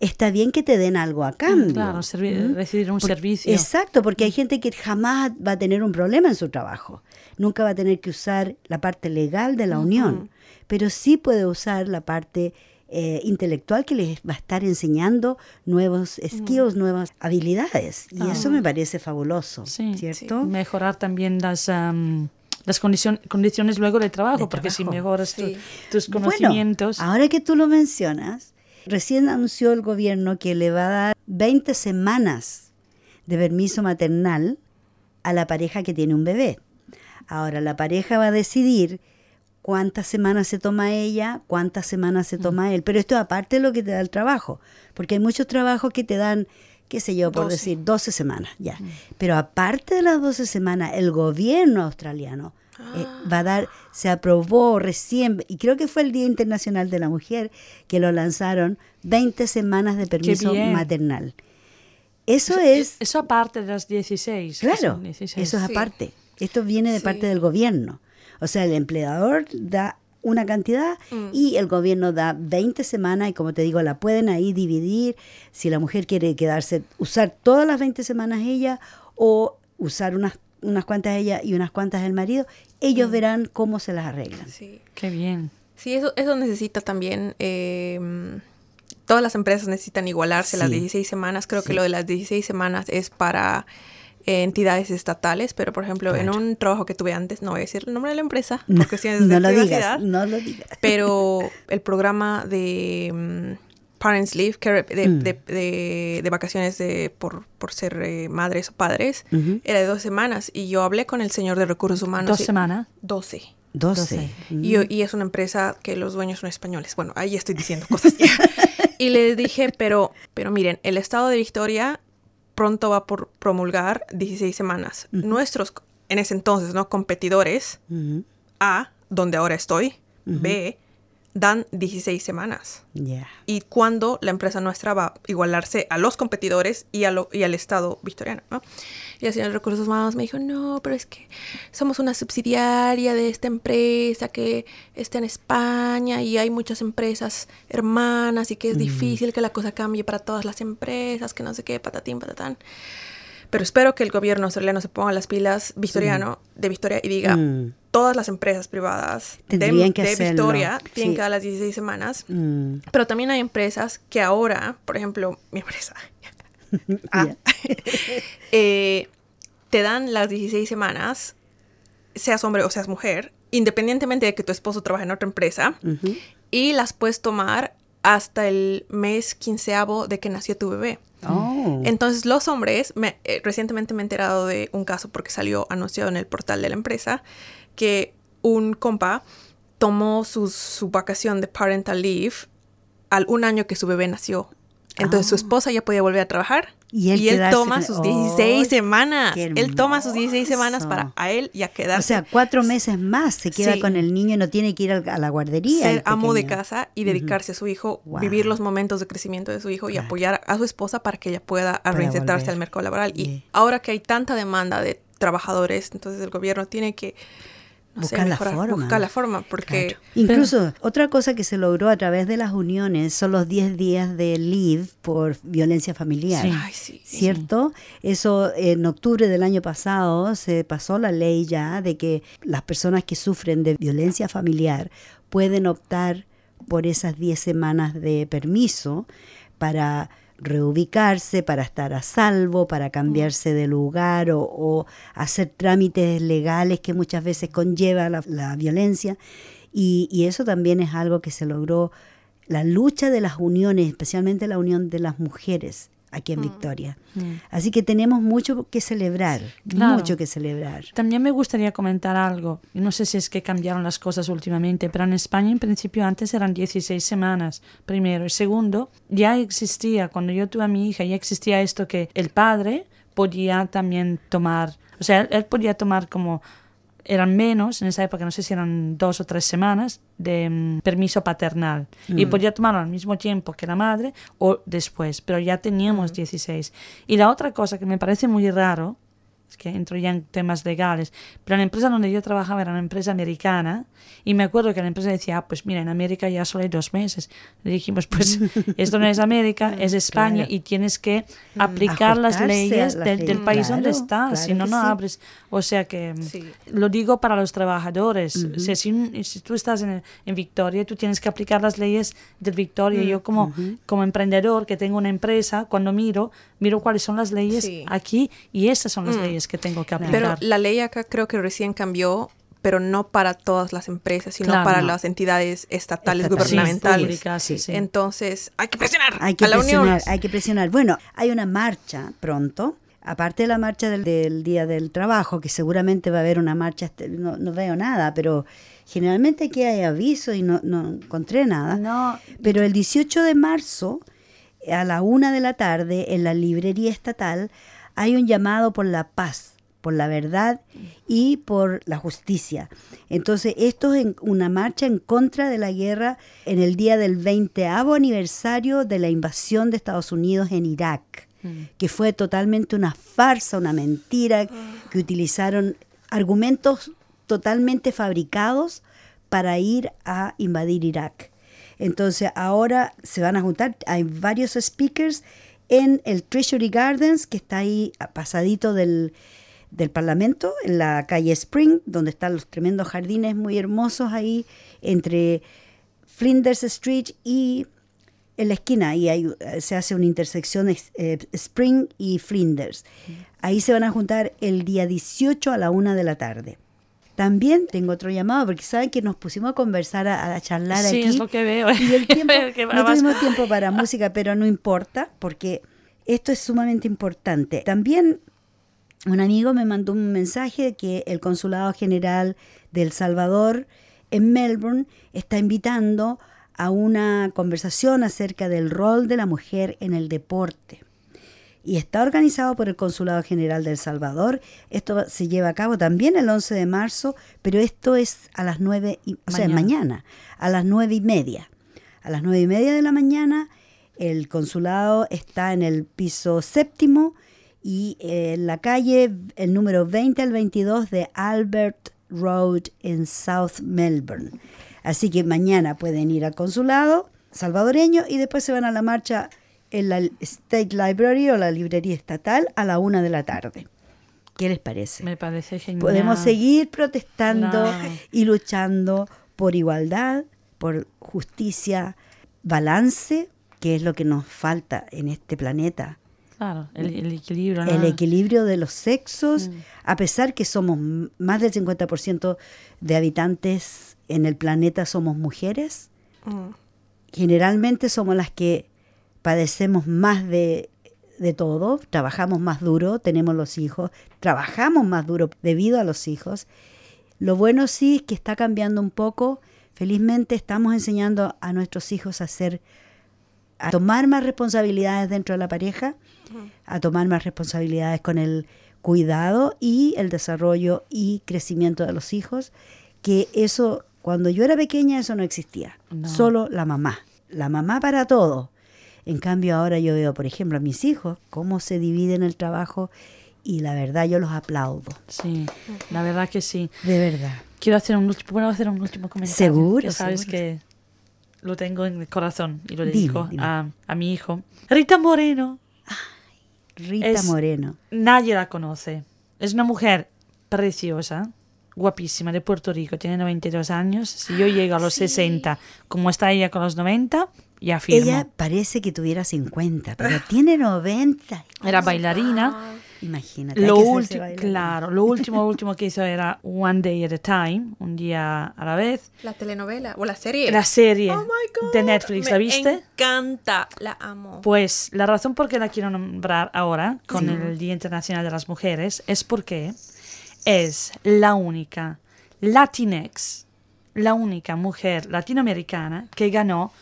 está bien que te den algo a cambio. Claro, servi- recibir un servicio. Exacto, porque hay gente que jamás va a tener un problema en su trabajo. Nunca va a tener que usar la parte legal de la unión, pero sí puede usar la parte eh, intelectual que les va a estar enseñando nuevos skills, nuevas habilidades. Y eso me parece fabuloso, Sí, ¿cierto? Mejorar también las, am, las condicion- condiciones luego de trabajo, De porque si mejoras tu- tus Bueno, conocimientos. ahora que tú lo mencionas, recién anunció el gobierno que le va a dar 20 semanas de permiso maternal a la pareja que tiene un bebé. Ahora, la pareja va a decidir cuántas semanas se toma ella, cuántas semanas se toma él. Pero esto es aparte de lo que te da el trabajo, porque hay muchos trabajos que te dan, qué sé yo, por 12. decir, 12 semanas, ya. Pero aparte de las 12 semanas, el gobierno australiano eh, va a dar, se aprobó recién, y creo que fue el Día Internacional de la Mujer, que lo lanzaron, 20 semanas de permiso maternal. Eso es... Eso aparte de las 16. que Claro, son 16. eso es Sí. aparte. Esto viene de Sí. parte del gobierno. O sea, el empleador da una cantidad Mm. y el gobierno da 20 semanas y como te digo, la pueden ahí dividir si la mujer quiere quedarse, usar todas las 20 semanas ella o usar unas, unas cuantas ella y unas cuantas el marido, ellos verán cómo se las arreglan. Sí. Qué bien. Sí, eso, eso necesita también. eh, todas las empresas necesitan igualarse las Sí. 16 semanas. Creo Sí. que lo de las 16 semanas es para eh, entidades estatales, pero por ejemplo, en un trabajo que tuve antes, no voy a decir el nombre de la empresa, por cuestiones de no lo privacidad, digas, no lo digas. pero [LAUGHS] el programa de mm, Parents Leave, que de, Mm. de- de- de vacaciones de, por, por ser eh, madres o padres, era de dos semanas. Y yo hablé con el señor de recursos humanos. Dos y- semanas. 12. 12. Y, yo- y es una empresa que los dueños son españoles. Bueno, ahí estoy diciendo cosas. [LAUGHS] y le dije, pero, pero miren, el estado de Victoria pronto va por promulgar 16 semanas. Nuestros, en ese entonces, ¿no? Competidores. A, donde ahora estoy, B, dan 16 semanas. Ya. Y cuando la empresa nuestra va a igualarse a los competidores y, a lo- y al Estado victoriano, ¿no? Y el señor de Recursos Humanos me dijo, no, pero es que somos una subsidiaria de esta empresa que está en España y hay muchas empresas hermanas y que es difícil que la cosa cambie para todas las empresas, que no sé qué, patatín, patatán. Pero espero que el gobierno australiano se ponga las pilas victoriano de Victoria y diga, Mm. Todas las empresas privadas de, Tendrían que de Victoria tienen sí. dar las 16 semanas Mm. pero también hay empresas que ahora, por ejemplo, mi empresa, [LAUGHS] Ah. [LAUGHS] Eh, te dan las 16 semanas, seas hombre o seas mujer, independientemente de que tu esposo trabaje en otra empresa, Ujú. y las puedes tomar hasta el mes quinceavo de que nació tu bebé. Oh. Entonces los hombres, me- eh, recientemente me he enterado de un caso porque salió anunciado en el portal de la empresa, que un compa tomó sus- su vacación de parental leave al un año que su bebé nació. Entonces su Ah. esposa ya podía volver a trabajar Y y él toma sus ¡Ay, 16 semanas. Él toma sus 16 semanas para a él y a O quedarse. sea, cuatro meses más se queda Sí. con el niño y no tiene que ir a la guardería. ser amo de casa y dedicarse a su hijo, Wow. vivir los momentos de crecimiento de su hijo y apoyar a su esposa para que ella pueda reinsertarse al mercado laboral. Y ahora que hay tanta demanda de trabajadores, entonces el gobierno tiene que no sé, Buscar la mejorar, forma. buscar la forma, porque Claro. Incluso otra cosa que se logró a través de las uniones son los 10 días de leave por violencia familiar. Sí. Ay, sí. ¿Cierto? Eso en octubre del año pasado se pasó la ley ya de que las personas que sufren de violencia familiar pueden optar por esas 10 semanas de permiso para reubicarse, para estar a salvo, para cambiarse de lugar o, o hacer trámites legales que muchas veces conlleva la, violencia. Y eso también es algo que se logró, la lucha de las uniones, especialmente la unión de las mujeres aquí en Victoria. Así que tenemos mucho que celebrar, Claro. mucho que celebrar. También me gustaría comentar algo. No sé si es que cambiaron las cosas últimamente, pero en España en principio antes eran 16 semanas, primero. Y segundo, ya existía, cuando yo tuve a mi hija, ya existía esto que el padre podía también tomar, o sea, él, él podía tomar como, eran menos, en esa época no sé si eran dos o tres semanas de mm, permiso paternal. Y podía tomarlo al mismo tiempo que la madre o después, pero ya teníamos 16. Y la otra cosa que me parece muy raro, es que entro ya en temas legales, pero la empresa donde yo trabajaba era una empresa americana y me acuerdo que la empresa decía, ah, pues mira, en América ya solo hay dos meses. Le dijimos, pues [LAUGHS] esto no es América, es España Claro. y tienes que aplicar las Ajustarse a leyes las del, del país donde claro, estás, claro si no, no sí. abres. O sea que mm, Sí. lo digo para los trabajadores. O sea, si, si tú estás en, en Victoria, tú tienes que aplicar las leyes del Victoria. Yo como, como emprendedor que tengo una empresa, cuando miro, miro cuáles son las leyes Sí. aquí y estas son las leyes que tengo que aplicar. Pero la ley acá creo que recién cambió, pero no para todas las empresas, sino Claro, para no. las entidades estatales, Estatales, gubernamentales. públicas, sí, sí. Entonces, hay que presionar Hay que a la presionar, unión. hay que presionar. Bueno, hay una marcha pronto, aparte de la marcha del, del Día del Trabajo, que seguramente va a haber una marcha, este- no, no veo nada, pero generalmente aquí hay aviso y no, no encontré nada. No, Pero el 18 de marzo, a la una de la tarde, en la librería estatal, hay un llamado por la paz, por la verdad y por la justicia. Entonces, esto es en- una marcha en contra de la guerra en el día del 20 aniversario de la invasión de Estados Unidos en Irak, que fue totalmente una farsa, una mentira, que utilizaron argumentos totalmente fabricados para ir a invadir Irak. Entonces ahora se van a juntar, hay varios speakers en el Treasury Gardens, que está ahí a- pasadito del, del Parlamento, en la calle Spring, donde están los tremendos jardines muy hermosos ahí entre Flinders Street y en la esquina, ahí hay- se hace una intersección eh, Spring y Flinders. Ahí se van a juntar el día 18 a la una de la tarde. También tengo otro llamado, porque saben que nos pusimos a conversar, a, a charlar Sí, aquí. es lo que veo. Y el [LAUGHS] tiempo, no tuvimos tiempo para música, pero no importa, porque esto es sumamente importante. También un amigo me mandó un mensaje que el Consulado General de El Salvador en Melbourne está invitando a una conversación acerca del rol de la mujer en el deporte. Y está organizado por el Consulado General de El Salvador. Esto se lleva a cabo también el 11 de marzo, pero esto es a las 9, y, o sea, Mañana. mañana, a las 9 y media. A las 9 y media de la mañana, el consulado está en el piso séptimo y eh, en la calle, el número 20 al 22 de Albert Road en South Melbourne. Así que mañana pueden ir al consulado salvadoreño y después se van a la marcha en la State Library o la librería estatal a la una de la tarde. ¿Qué les parece? Me parece genial. Podemos seguir protestando y luchando por igualdad, por justicia, balance, que es lo que nos falta en este planeta. Claro, el, el equilibrio. El equilibrio de los sexos, a pesar que somos más del 50% de habitantes en el planeta somos mujeres, Mm. generalmente somos las que padecemos más de, de todo, trabajamos más duro, tenemos los hijos, trabajamos más duro debido a los hijos. Lo bueno sí es que está cambiando un poco. Felizmente estamos enseñando a nuestros hijos a ser, a tomar más responsabilidades dentro de la pareja, a tomar más responsabilidades con el cuidado y el desarrollo y crecimiento de los hijos, que eso, cuando yo era pequeña, eso no existía. No. Solo la mamá. La mamá para todo. En cambio, ahora yo veo, por ejemplo, a mis hijos, cómo se dividen el trabajo y la verdad yo los aplaudo. Sí, la verdad que sí. De verdad. Quiero hacer un último, ¿puedo hacer un último comentario. Seguro, Ya sabes seguro. que lo tengo en el corazón y lo Dime, dedico dime. A, a mi hijo. Rita Moreno, Rita Es- Moreno. nadie la conoce. Es una mujer preciosa, guapísima, de Puerto Rico, tiene 92 años. Si yo llego a los 60, como está ella con los 90, Ella parece que tuviera 50, pero tiene 90. Era bailarina. Imagínate. Lo último, claro, lo último, último que hizo era One Day at a Time, un día a la vez. La telenovela o la serie. La serie Oh my God, de Netflix, ¿la me viste? encanta, la amo. Pues la razón por qué la quiero nombrar ahora, con el Día Internacional de las Mujeres, es porque es la única Latinx, la única mujer latinoamericana que ganó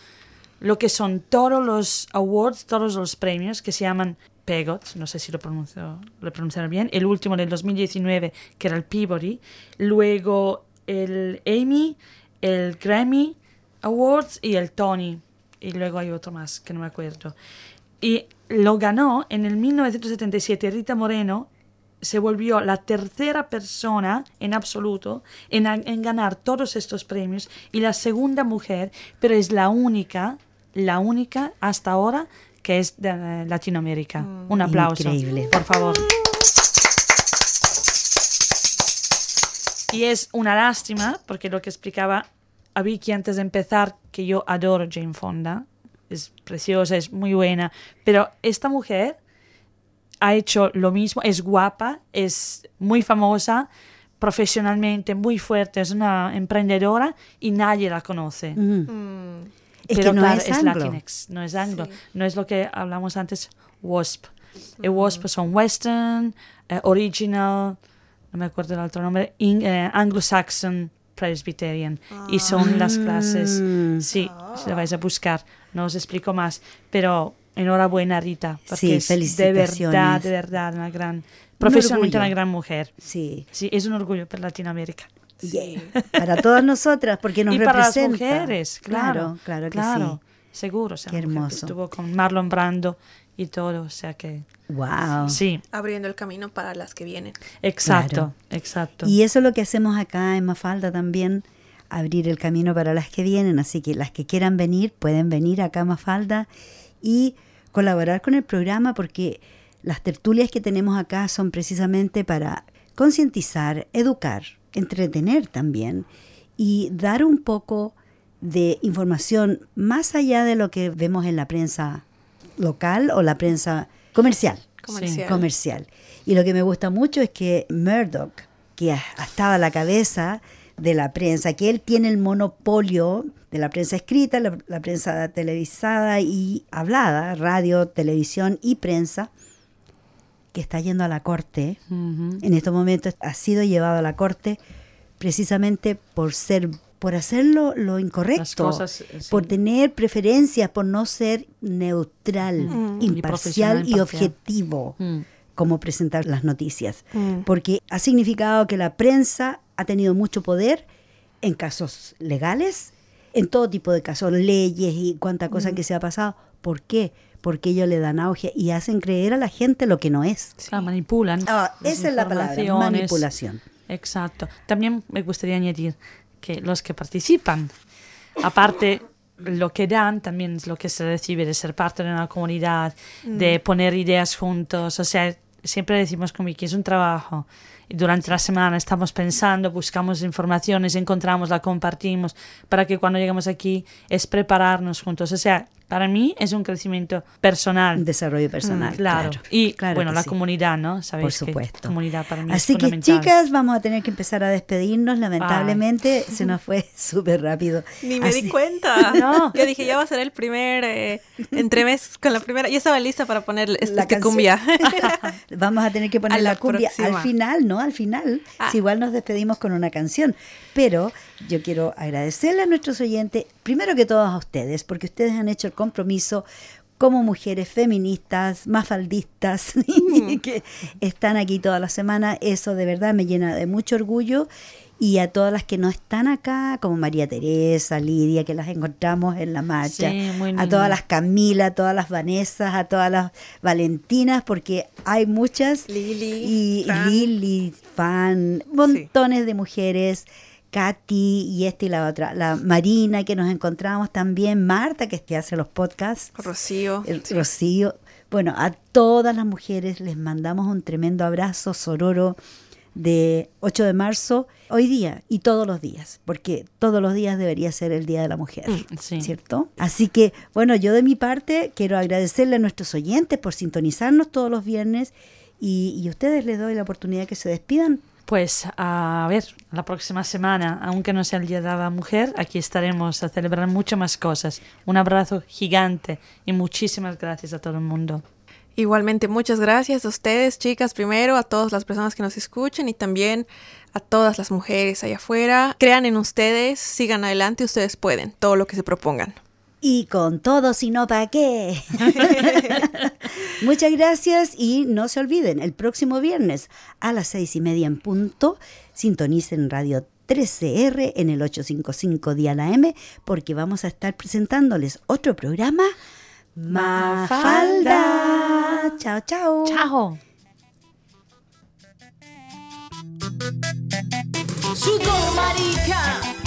lo que son todos los awards, todos los premios que se llaman PEGOT, no sé si lo pronuncio, lo pronunciaron bien, el último del 2019 que era el Peabody, luego el Emmy, el Grammy Awards y el Tony, y luego hay otro más que no me acuerdo. Y lo ganó en el 1977 Rita Moreno se volvió la tercera persona en absoluto en, en ganar todos estos premios y la segunda mujer, pero es la única, la única hasta ahora que es de eh, Latinoamérica. Un aplauso, Increíble. por favor. Y es una lástima, porque lo que explicaba a Vicky antes de empezar, que yo adoro Jane Fonda, es preciosa, es muy buena, pero esta mujer ha hecho lo mismo, es guapa, es muy famosa, profesionalmente muy fuerte, es una emprendedora y nadie la conoce. Mm, Es Pero que no claro, es anglo. Latinx, no es anglo, Sí. no es lo que hablamos antes, WASP. El WASP son Western, eh, Original, no me acuerdo el otro nombre, in- eh, Anglo-Saxon Presbyterian. Y son las clases, Mm. sí, si la vais a buscar, no os explico más, pero enhorabuena Rita, porque Sí, es de verdad, de verdad una gran, profesionalmente orgullo. una gran mujer. Sí. Sí, es un orgullo para Latinoamérica. Sí. Para todas nosotras, porque nos y para las representa. mujeres, claro. claro, que claro, sí. Seguro, o sea, Qué hermoso. Estuvo con Marlon Brando y todo, o sea que Wow. sí, Abriendo el camino para las que vienen. exacto, exacto. Y eso es lo que hacemos acá en Mafalda también, abrir el camino para las que vienen. Así que las que quieran venir, pueden venir acá a Mafalda y colaborar con el programa porque las tertulias que tenemos acá son precisamente para concientizar, educar, entretener también y dar un poco de información más allá de lo que vemos en la prensa local o la prensa comercial Comercial. comercial. Y lo que me gusta mucho es que Murdoch, que ha, ha estado a la cabeza de la prensa, que él tiene el monopolio de la prensa escrita, la, la prensa televisada y hablada, radio, televisión y prensa, que está yendo a la corte. En estos momentos ha sido llevado a la corte precisamente por ser por hacerlo lo incorrecto, cosas, eh, sí. por tener preferencias, por no ser neutral, Mm. Imparcial y, objetivo Mm. como presentar las noticias. Mm. Porque ha significado que la prensa ha tenido mucho poder en casos legales, en todo tipo de casos, leyes y cuánta cosa que se ha pasado. ¿Por qué? Porque ellos le dan auge y hacen creer a la gente lo que no es. Ah, manipulan. Ah, esa es la palabra, manipulación. Exacto. También me gustaría añadir que los que participan, aparte lo que dan, también es lo que se recibe de ser parte de una comunidad, de poner ideas juntos. O sea, siempre decimos con Vicky, es un trabajo. durante la semana estamos pensando, buscamos informaciones, encontramos, la compartimos, para que cuando lleguemos aquí es prepararnos juntos. O sea, para mí es un crecimiento personal. Un desarrollo personal. Mm, claro. claro. Y Claro bueno, que la sí. comunidad, ¿no? Sabéis Por que supuesto. comunidad para mí Así es que chicas, vamos a tener que empezar a despedirnos. Lamentablemente se nos fue [LAUGHS] súper rápido. Ni me Así- di cuenta. [LAUGHS] No. Yo dije, ya va a ser el primer eh, entremés con la primera. Yo estaba lista para poner este, La este canción. cumbia. [LAUGHS] Vamos a tener que poner A la, la cumbia próxima. al final, ¿no? Al final. Ah. Si igual nos despedimos con una canción. Pero yo quiero agradecerle a nuestros oyentes, primero que todo a ustedes, porque ustedes han hecho el compromiso como mujeres feministas, mafaldistas, [LAUGHS] que están aquí toda la semana. Eso de verdad me llena de mucho orgullo. Y a todas las que no están acá, como María Teresa, Lidia, que las encontramos en la marcha, Sí, a todas las Camila, a todas las Vanessas, a todas las Valentinas, porque hay muchas. Lili, Y. Lili, Fan, montones de mujeres. Katy y esta y la otra. La Marina que nos encontramos también. Marta que, es que hace los podcasts. Rocío. El Rocío. Bueno, a todas las mujeres les mandamos un tremendo abrazo sororo de 8 de marzo, hoy día y todos los días, porque todos los días debería ser el Día de la Mujer, Mm, sí. ¿cierto? Así que, bueno, yo de mi parte quiero agradecerle a nuestros oyentes por sintonizarnos todos los viernes y, y a ustedes les doy la oportunidad que se despidan. Pues a ver, la próxima semana, aunque no sea el Día de la Mujer, aquí estaremos a celebrar muchas más cosas. Un abrazo gigante y muchísimas gracias a todo el mundo. Igualmente, muchas gracias a ustedes, chicas, primero, a todas las personas que nos escuchen y también a todas las mujeres allá afuera. Crean en ustedes, sigan adelante, ustedes pueden, todo lo que se propongan. Y con todo, si no, ¿para qué? [LAUGHS] Muchas gracias y no se olviden, el próximo viernes a las seis y media en punto, sintonicen Radio 13R en el 855 Dial AM porque vamos a estar presentándoles otro programa, Mafalda. Chao, chao. ¡Chao! Marica.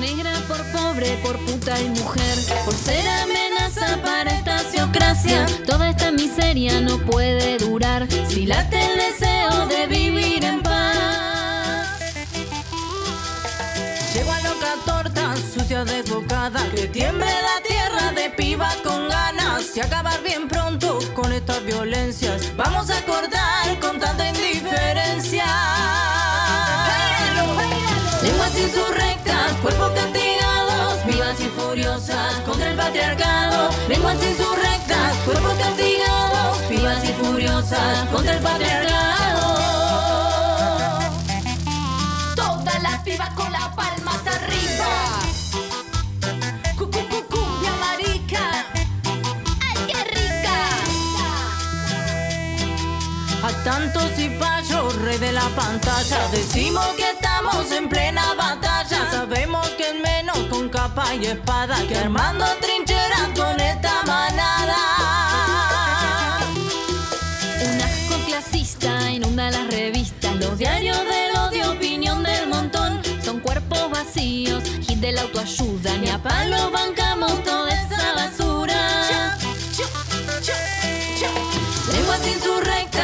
Negra, por pobre, por puta y mujer, por ser amenaza para esta sociocracia. Toda esta miseria no puede durar si late el deseo de vivir en paz. Llego a loca torta, sucia desbocada, que tiemble la tierra de piba con ganas y acabar bien pronto con estas violencias. Vamos a cortar insurrectas, cuerpos castigados, vivas y furiosas contra el patriarcado. Todas las pibas con las palmas arriba. Tantos cipayos, rey de la pantalla, decimos que estamos en plena batalla. Sabemos que es menos con capa y espada que armando trincheras clasista inunda las revistas, los diarios del odio, opinión del montón. Son cuerpos vacíos, hit de la autoayuda, ni a palo bancamos toda esa basura. Lenguas insurrectas,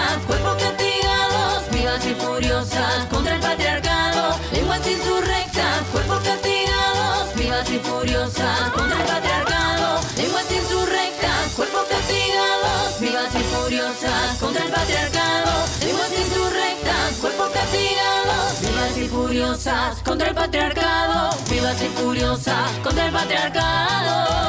contra el patriarcado. Lenguas insurrectas, cuerpos castigados, vivas y furiosas contra el patriarcado. Vivas y furiosas contra el patriarcado.